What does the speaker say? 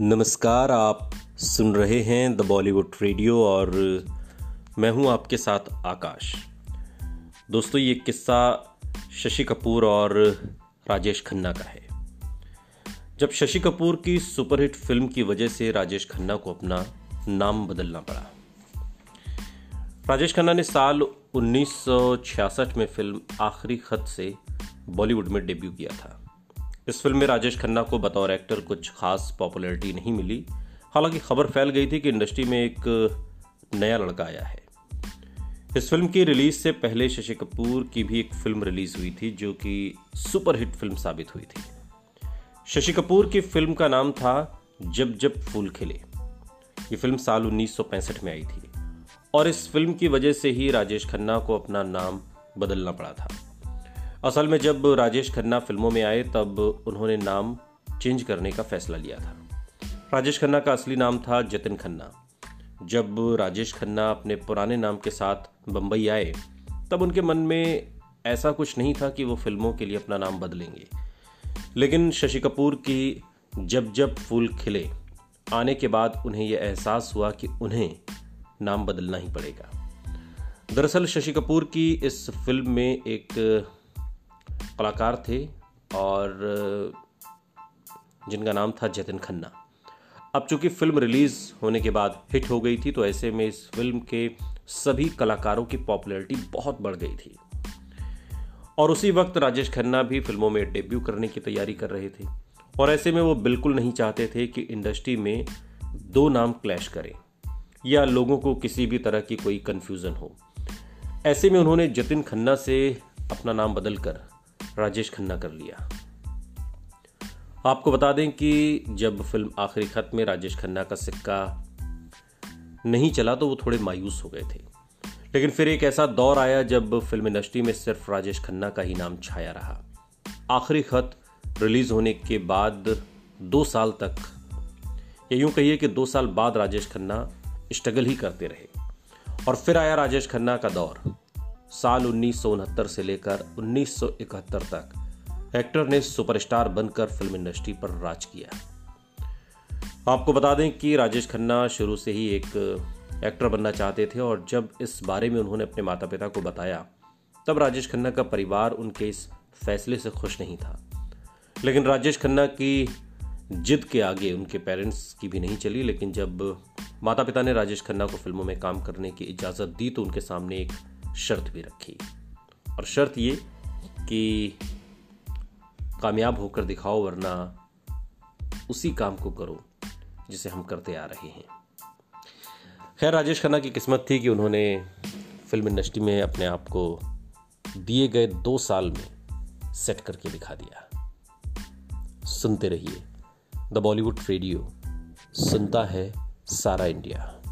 नमस्कार, आप सुन रहे हैं द बॉलीवुड रेडियो और मैं हूँ आपके साथ आकाश। दोस्तों, ये किस्सा शशि कपूर और राजेश खन्ना का है। जब शशि कपूर की सुपरहिट फ़िल्म की वजह से राजेश खन्ना को अपना नाम बदलना पड़ा। राजेश खन्ना ने साल 1966 में फ़िल्म आखिरी खत से बॉलीवुड में डेब्यू किया था। इस फ़िल्म में राजेश खन्ना को बतौर एक्टर कुछ खास पॉपुलैरिटी नहीं मिली। हालाँकि खबर फैल गई थी कि इंडस्ट्री में एक नया लड़का आया है। इस फ़िल्म की रिलीज़ से पहले शशि कपूर की भी एक फ़िल्म रिलीज़ हुई थी, जो कि सुपरहिट फ़िल्म साबित हुई थी। शशि कपूर की फ़िल्म का नाम था जब जब फूल खिले। ये फ़िल्म साल 1965 में आई थी। और इस फ़िल्म की वजह से ही राजेश खन्ना को अपना नाम बदलना पड़ा था। असल में जब राजेश खन्ना फ़िल्मों में आए, तब उन्होंने नाम चेंज करने का फैसला लिया था। राजेश खन्ना का असली नाम था जतिन खन्ना। जब राजेश खन्ना अपने पुराने नाम के साथ बम्बई आए, तब उनके मन में ऐसा कुछ नहीं था कि वो फ़िल्मों के लिए अपना नाम बदलेंगे। लेकिन शशि कपूर की जब जब फूल खिले, आने के बाद उन्हें यह एहसास हुआ कि उन्हें नाम बदलना ही पड़ेगा। दरअसल शशि कपूर की इस फ़िल्म में एक कलाकार थे और, जिनका नाम था जतिन खन्ना। अब चूँकि फ़िल्म रिलीज़ होने के बाद हिट हो गई थी तो ऐसे में इस फ़िल्म के सभी कलाकारों की पॉपुलैरिटी बहुत बढ़ गई थी। और उसी वक्त राजेश खन्ना भी फ़िल्मों में डेब्यू करने की तैयारी कर रहे थे। और ऐसे में वो बिल्कुल नहीं चाहते थे कि इंडस्ट्री में दो नाम क्लैश करें, या लोगों को किसी भी तरह की कोई कन्फ्यूज़न हो। ऐसे में उन्होंने जतिन खन्ना से अपना नाम बदलकर राजेश खन्ना कर लिया। आपको बता दें कि जब फ़िल्म आखिरी खत में राजेश खन्ना का सिक्का नहीं चला तो वो थोड़े मायूस हो गए थे। लेकिन फिर एक ऐसा दौर आया जब फ़िल्म इंडस्ट्री में सिर्फ़ राजेश खन्ना का ही नाम छाया रहा। आखिरी खत रिलीज़ होने के बाद दो साल तक, या यूँ कहिए कि दो साल बाद राजेश खन्ना स्ट्रगल ही करते रहे। और फिर आया राजेश खन्ना का दौर। साल उन्नीस सौ उनहत्तर से लेकर 1971 तक एक्टर ने सुपरस्टार बनकर फ़िल्म इंडस्ट्री पर राज किया। आपको बता दें कि राजेश खन्ना शुरू से ही एक एक्टर बनना चाहते थे और जब इस बारे में उन्होंने अपने माता पिता को बताया, तब राजेश खन्ना का परिवार उनके इस फैसले से खुश नहीं था। लेकिन राजेश खन्ना की जिद के आगे उनके पेरेंट्स की भी नहीं चली, लेकिन जब माता पिता ने राजेश खन्ना को फ़िल्मों में काम करने की इजाज़त दी तो उनके सामने एक शर्त भी रखी। और शर्त ये कि कामयाब होकर दिखाओ वरना उसी काम को करो जिसे हम करते आ रहे हैं। खैर, राजेश खन्ना की किस्मत थी कि उन्होंने फ़िल्म इंडस्ट्री में अपने आप को दिए गए दो साल में सेट करके दिखा दिया। सुनते रहिए। द बॉलीवुड रेडियो, सुनता है सारा इंडिया।